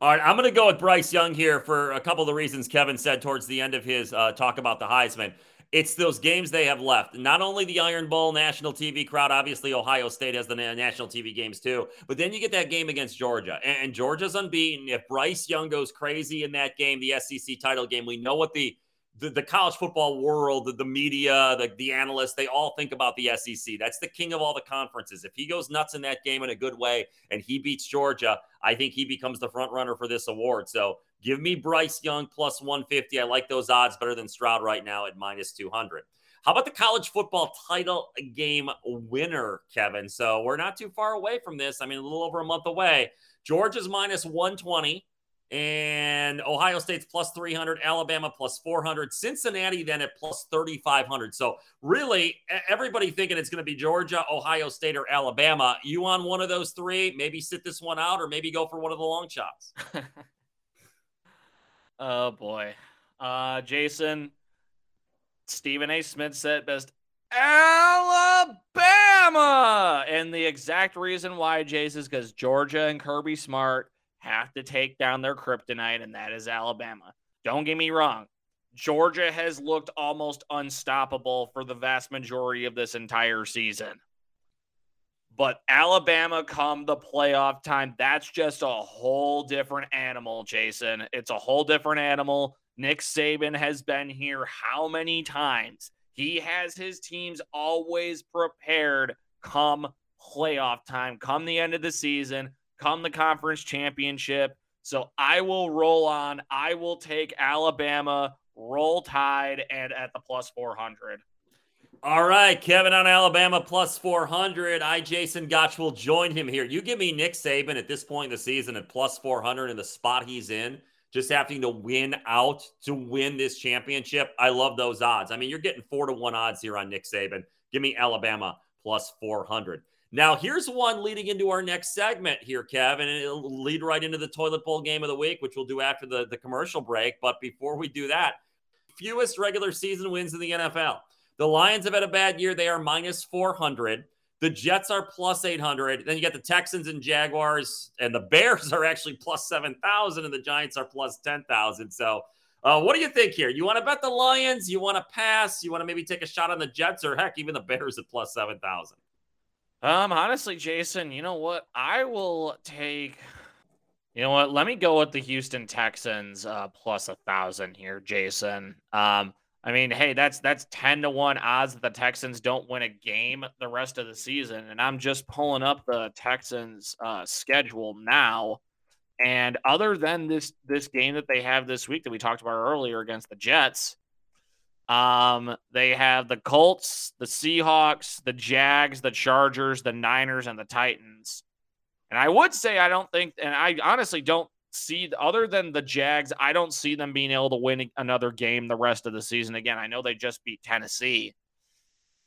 All right, I'm going to go with Bryce Young here for a couple of the reasons Kevin said towards the end of his uh, talk about the Heisman. It's those games they have left. Not only the Iron Bowl national TV crowd, obviously Ohio State has the national TV games too, but then you get that game against Georgia, and Georgia's unbeaten. If Bryce Young goes crazy in that game, the SEC title game, we know what the the, the college football world, the, the media, the, the analysts, they all think about the SEC. That's the king of all the conferences. If he goes nuts in that game in a good way and he beats Georgia, I think he becomes the front runner for this award. So give me Bryce Young plus 150. I like those odds better than Stroud right now at minus 200. How about the college football title game winner, Kevin? So we're not too far away from this. I mean, a little over a month away. Georgia's minus 120 and Ohio State's plus 300, Alabama plus 400, Cincinnati then at plus 3,500. So, really, everybody thinking it's going to be Georgia, Ohio State, or Alabama. You on one of those three? Maybe sit this one out or maybe go for one of the long shots. oh, boy. Uh, Jason, Stephen A. Smith said best Alabama. And the exact reason why, Jason, is because Georgia and Kirby Smart have to take down their kryptonite, and that is Alabama. Don't get me wrong. Georgia has looked almost unstoppable for the vast majority of this entire season. But Alabama come the playoff time, that's just a whole different animal, Jason. It's a whole different animal. Nick Saban has been here how many times? He has his teams always prepared come playoff time, come the end of the season, come the conference championship. So I will roll on. I will take Alabama, roll tide, and at the plus 400. All right, Kevin on Alabama plus 400. I, Jason Gotch, will join him here. You give me Nick Saban at this point in the season at plus 400 in the spot he's in, just having to win out to win this championship. I love those odds. I mean, you're getting four to one odds here on Nick Saban. Give me Alabama plus 400. Now, here's one leading into our next segment here, Kevin, and it'll lead right into the toilet bowl game of the week, which we'll do after the, the commercial break. But before we do that, fewest regular season wins in the NFL. The Lions have had a bad year. They are minus 400. The Jets are plus 800. Then you got the Texans and Jaguars, and the Bears are actually plus 7,000, and the Giants are plus 10,000. So, uh, what do you think here? You want to bet the Lions? You want to pass? You want to maybe take a shot on the Jets, or heck, even the Bears at plus 7,000? Um, honestly, Jason, you know what? I will take. You know what? Let me go with the Houston Texans uh, plus a thousand here, Jason. Um, I mean, hey, that's that's 10 to 1 odds that the Texans don't win a game the rest of the season. And I'm just pulling up the Texans uh, schedule now. And other than this this game that they have this week that we talked about earlier against the Jets, um, they have the Colts, the Seahawks, the Jags, the Chargers, the Niners, and the Titans. And I would say I don't think, and I honestly don't see other than the Jags, I don't see them being able to win another game the rest of the season. Again, I know they just beat Tennessee,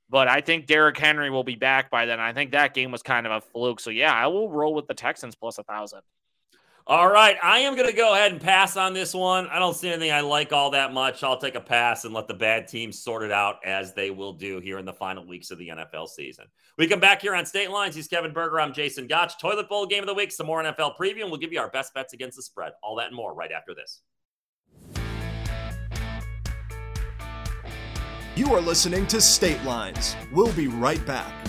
but I think Derrick Henry will be back by then. I think that game was kind of a fluke. So yeah, I will roll with the Texans plus a thousand. All right, I am going to go ahead and pass on this one. I don't see anything I like all that much. I'll take a pass and let the bad teams sort it out as they will do here in the final weeks of the NFL season. We come back here on State Lines. He's Kevin Berger. I'm Jason Gotch. Toilet Bowl game of the week, some more NFL preview, and we'll give you our best bets against the spread. All that and more right after this. You are listening to State Lines. We'll be right back.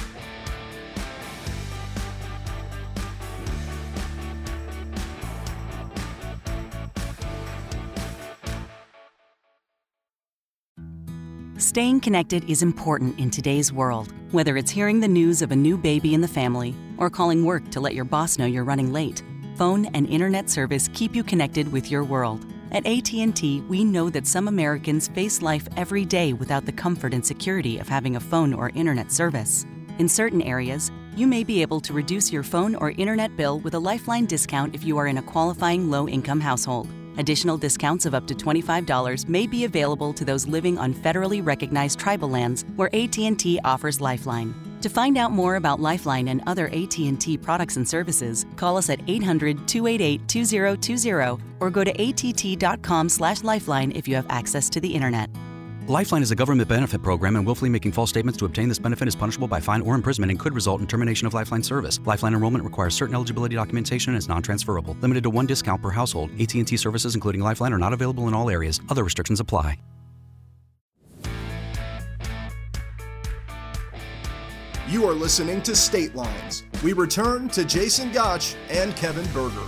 Staying connected is important in today's world. Whether it's hearing the news of a new baby in the family or calling work to let your boss know you're running late, phone and internet service keep you connected with your world. At AT&T, we know that some Americans face life every day without the comfort and security of having a phone or internet service. In certain areas, you may be able to reduce your phone or internet bill with a Lifeline discount if you are in a qualifying low-income household. Additional discounts of up to $25 may be available to those living on federally recognized tribal lands where AT&T offers Lifeline. To find out more about Lifeline and other AT&T products and services, call us at 800-288-2020 or go to att.com/lifeline if you have access to the internet. Lifeline is a government benefit program, and willfully making false statements to obtain this benefit is punishable by fine or imprisonment and could result in termination of Lifeline service. Lifeline enrollment requires certain eligibility documentation and is non-transferable. Limited to one discount per household. AT&T services, including Lifeline, are not available in all areas. Other restrictions apply. You are listening to State Lines. We return to Jason Gotch and Kevin Berger.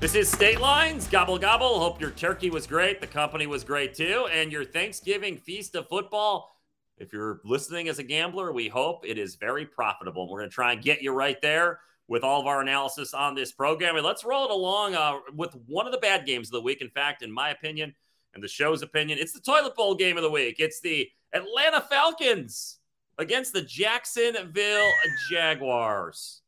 This is State Lines. Gobble, gobble. Hope your turkey was great. The company was great too. And your Thanksgiving feast of football. If you're listening as a gambler, we hope it is very profitable. We're going to try and get you right there with all of our analysis on this program. And let's roll it along uh, with one of the bad games of the week. In fact, in my opinion, and the show's opinion, it's the toilet bowl game of the week. It's the Atlanta Falcons against the Jacksonville Jaguars.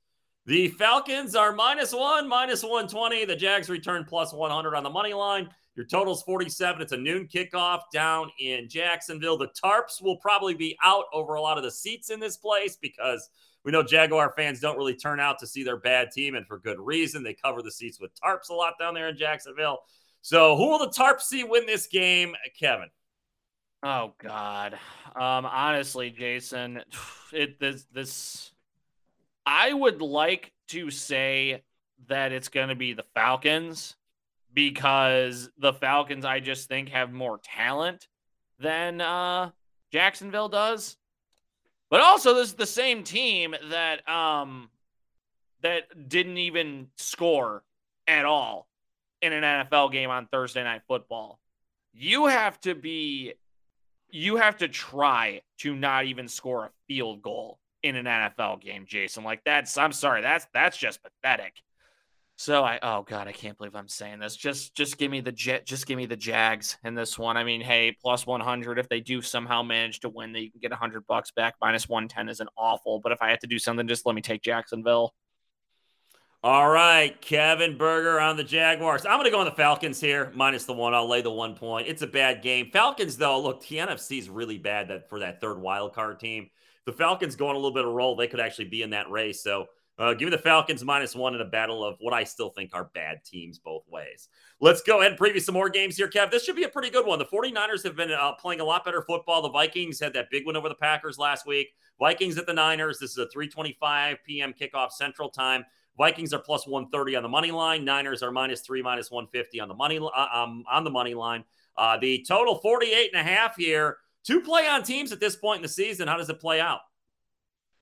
The Falcons are minus one, minus 120. The Jags return plus 100 on the money line. Your total's 47. It's a noon kickoff down in Jacksonville. The tarps will probably be out over a lot of the seats in this place because we know Jaguar fans don't really turn out to see their bad team, and for good reason. They cover the seats with tarps a lot down there in Jacksonville. So, who will the tarp see win this game, Kevin? Oh God. Um, honestly, Jason, it this this I would like to say that it's going to be the Falcons because the Falcons, I just think, have more talent than uh, Jacksonville does. But also, this is the same team that um that didn't even score at all in an NFL game on Thursday night football. You have to be you have to try to not even score a field goal in an NFL game, Jason. Like that's I'm sorry, that's that's just pathetic. So I oh god, I can't believe I'm saying this. Just just give me the jet just give me the Jags in this one. I mean, hey, plus 100 if they do somehow manage to win, they can get 100 bucks back. Minus 110 isn't awful, but if I have to do something just let me take Jacksonville. All right, Kevin Berger on the Jaguars. I'm going to go on the Falcons here, minus the one. I'll lay the one point. It's a bad game. Falcons, though, look, the is really bad that for that third wild card team. The Falcons going a little bit of roll. They could actually be in that race. So uh, give me the Falcons minus one in a battle of what I still think are bad teams both ways. Let's go ahead and preview some more games here, Kev. This should be a pretty good one. The 49ers have been uh, playing a lot better football. The Vikings had that big win over the Packers last week. Vikings at the Niners. This is a 3:25 p.m. kickoff Central Time. Vikings are plus 130 on the money line. Niners are minus three, minus 150 on the money uh, um, on the money line. Uh, the total 48 and a half here. Two play on teams at this point in the season. How does it play out?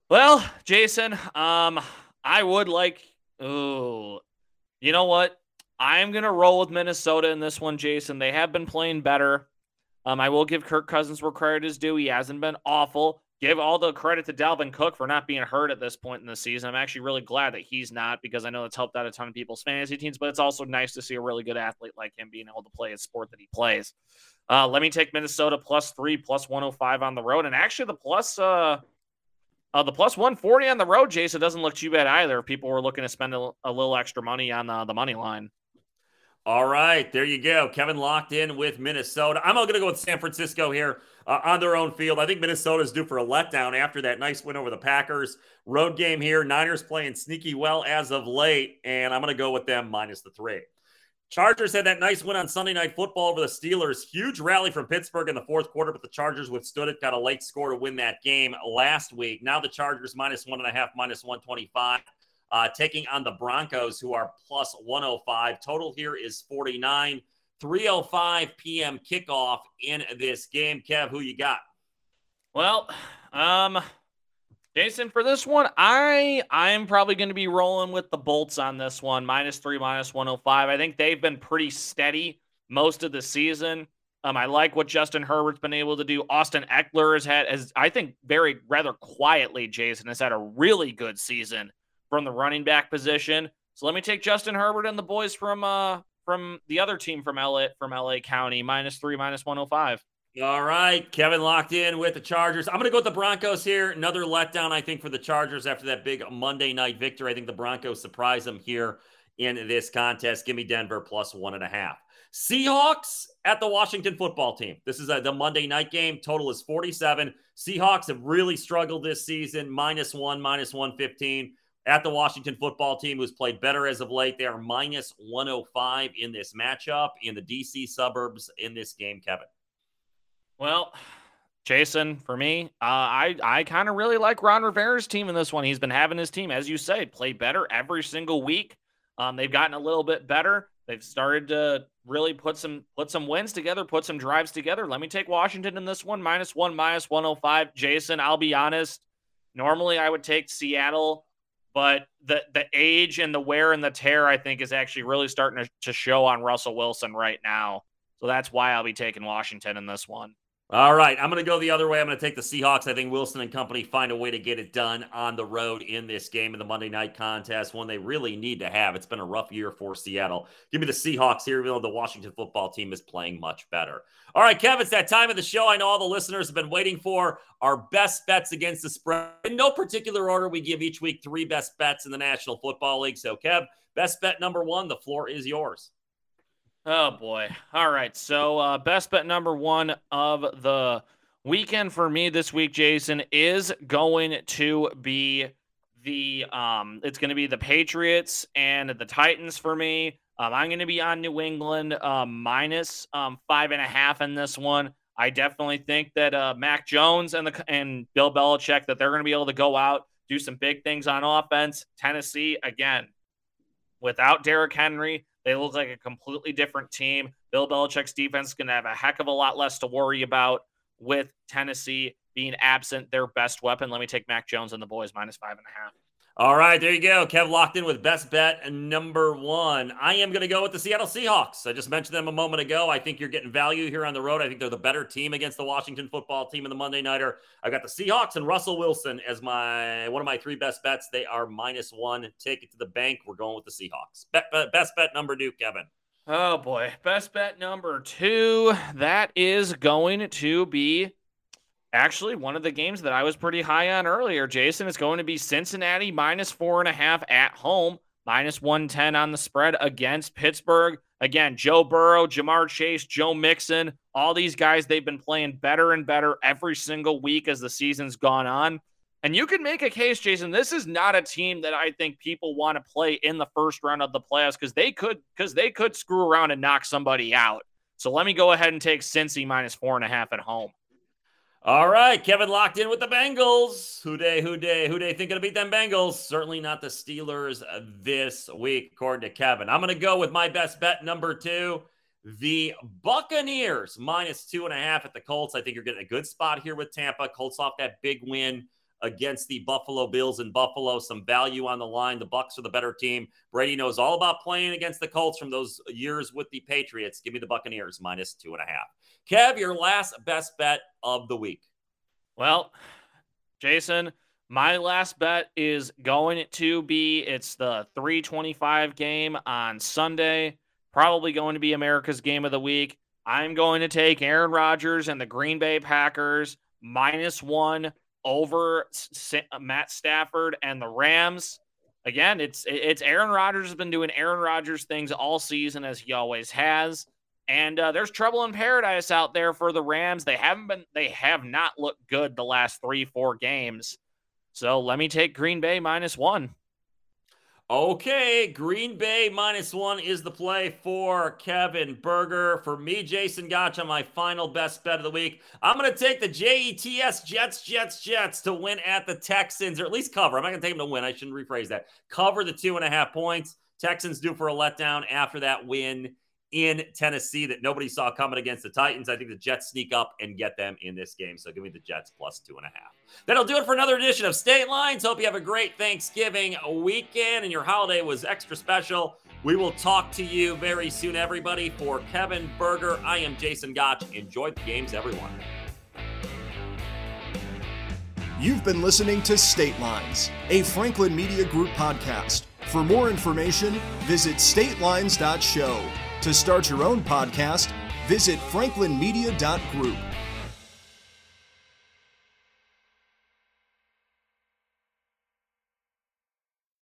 Well, Jason, um, I would like. Oh, you know what? I'm gonna roll with Minnesota in this one, Jason. They have been playing better. Um, I will give Kirk Cousins where credit is due. He hasn't been awful. Give all the credit to Dalvin Cook for not being hurt at this point in the season. I'm actually really glad that he's not because I know it's helped out a ton of people's fantasy teams, but it's also nice to see a really good athlete like him being able to play a sport that he plays. Uh, let me take Minnesota plus three, plus 105 on the road. And actually, the plus, uh, uh, the plus 140 on the road, Jason, doesn't look too bad either. People were looking to spend a, a little extra money on uh, the money line. All right, there you go. Kevin locked in with Minnesota. I'm going to go with San Francisco here uh, on their own field. I think Minnesota is due for a letdown after that nice win over the Packers. Road game here. Niners playing sneaky well as of late, and I'm going to go with them minus the three. Chargers had that nice win on Sunday Night Football over the Steelers. Huge rally from Pittsburgh in the fourth quarter, but the Chargers withstood it. Got a late score to win that game last week. Now the Chargers minus one and a half, minus 125, uh, taking on the Broncos, who are plus 105. Total here is 49. 3:05 p.m. kickoff in this game. Kev, who you got? Well, um, Jason, for this one, I I'm probably going to be rolling with the Bolts on this one, minus three, minus 105. I think they've been pretty steady most of the season. Um, I like what Justin Herbert's been able to do. Austin Ekeler has had, as I think, very rather quietly, Jason has had a really good season from the running back position. So let me take Justin Herbert and the boys from uh from the other team from LA from LA County, minus three, minus 105. All right, Kevin locked in with the Chargers. I'm going to go with the Broncos here. Another letdown, I think, for the Chargers after that big Monday night victory. I think the Broncos surprise them here in this contest. Give me Denver plus one and a half. Seahawks at the Washington football team. This is a, the Monday night game. Total is 47. Seahawks have really struggled this season, minus one, minus 115 at the Washington football team, who's played better as of late. They are minus 105 in this matchup in the DC suburbs in this game, Kevin. Well, Jason, for me, uh, I I kind of really like Ron Rivera's team in this one. He's been having his team, as you say, play better every single week. Um, they've gotten a little bit better. They've started to really put some put some wins together, put some drives together. Let me take Washington in this one, minus one, minus 105. Jason, I'll be honest. Normally, I would take Seattle, but the the age and the wear and the tear, I think, is actually really starting to, to show on Russell Wilson right now. So that's why I'll be taking Washington in this one. All right, I'm going to go the other way. I'm going to take the Seahawks. I think Wilson and company find a way to get it done on the road in this game in the Monday night contest, one they really need to have. It's been a rough year for Seattle. Give me the Seahawks here, even though the Washington football team is playing much better. All right, Kev, it's that time of the show. I know all the listeners have been waiting for our best bets against the spread. In no particular order, we give each week three best bets in the National Football League. So, Kev, best bet number one, the floor is yours. Oh boy. All right. So uh, best bet number one of the weekend for me this week, Jason, is going to be the um it's going to be the Patriots and the Titans for me. Um, I'm going to be on New England um, minus um, five and a half in this one. I definitely think that uh, Mac Jones and the and Bill Belichick that they're going to be able to go out do some big things on offense. Tennessee again without Derrick Henry, they look like a completely different team. Bill Belichick's defense is going to have a heck of a lot less to worry about with Tennessee. being absent their best weapon. Let me take Mac Jones and the boys minus five and a half. All right, there you go. Kev locked in with best bet number one. I am going to go with the Seattle Seahawks. I just mentioned them a moment ago. I think you're getting value here on the road. I think they're the better team against the Washington football team in the Monday Nighter. I've got the Seahawks and Russell Wilson as my one of my three best bets. They are minus one. Take it to the bank. We're going with the Seahawks. Bet, bet, best bet number two, Kevin. Oh boy, best bet number two. That is going to be actually one of the games that I was pretty high on earlier, Jason, is going to be Cincinnati minus four and a half at home, minus 110 on the spread against Pittsburgh. Again, Joe Burrow, Ja'Marr Chase, Joe Mixon, all these guys, they've been playing better and better every single week as the season's gone on. And you can make a case, Jason. This is not a team that I think people want to play in the first round of the playoffs because they could because they could screw around and knock somebody out. So let me go ahead and take Cincy minus four and a half at home. All right, Kevin locked in with the Bengals. Who day, who day, who day think gonna beat them Bengals? Certainly not the Steelers this week, according to Kevin. I'm gonna go with my best bet number two. The Buccaneers minus two and a half at the Colts. I think you're getting a good spot here with Tampa. Colts off that big win against the Buffalo Bills in Buffalo. Some value on the line. The Bucs are the better team. Brady knows all about playing against the Colts from those years with the Patriots. Give me the Buccaneers minus two and a half. Kev, your last best bet of the week. Well, Jason, my last bet is going to be it's the 325 game on Sunday, probably going to be America's game of the week. I'm going to take Aaron Rodgers and the Green Bay Packers minus one over Matt Stafford and the Rams. Again, it's it's Aaron Rodgers has been doing Aaron Rodgers things all season as he always has. And uh, there's trouble in paradise out there for the Rams. They haven't been, they have not looked good the last three, four games. So let me take Green Bay minus one. Okay, Green Bay minus one is the play for Kevin Berger. For me, Jason Gotcha, my final best bet of the week. I'm going to take the JETS Jets, Jets, Jets to win at the Texans, or at least cover. I'm not going to take them to win. I shouldn't rephrase that. Cover the two and a half points. Texans due for a letdown after that win in Tennessee that nobody saw coming against the Titans. I think the Jets sneak up and get them in this game. So give me the Jets plus two and a half. That'll do it for another edition of State Lines. Hope you have a great Thanksgiving weekend and your holiday was extra special. We will talk to you very soon, everybody. For Kevin Berger, I am Jason Gotch. Enjoy the games, everyone. You've been listening to State Lines, a Franklin Media Group podcast. For more information, visit statelines.show. To start your own podcast, visit franklinmedia.group.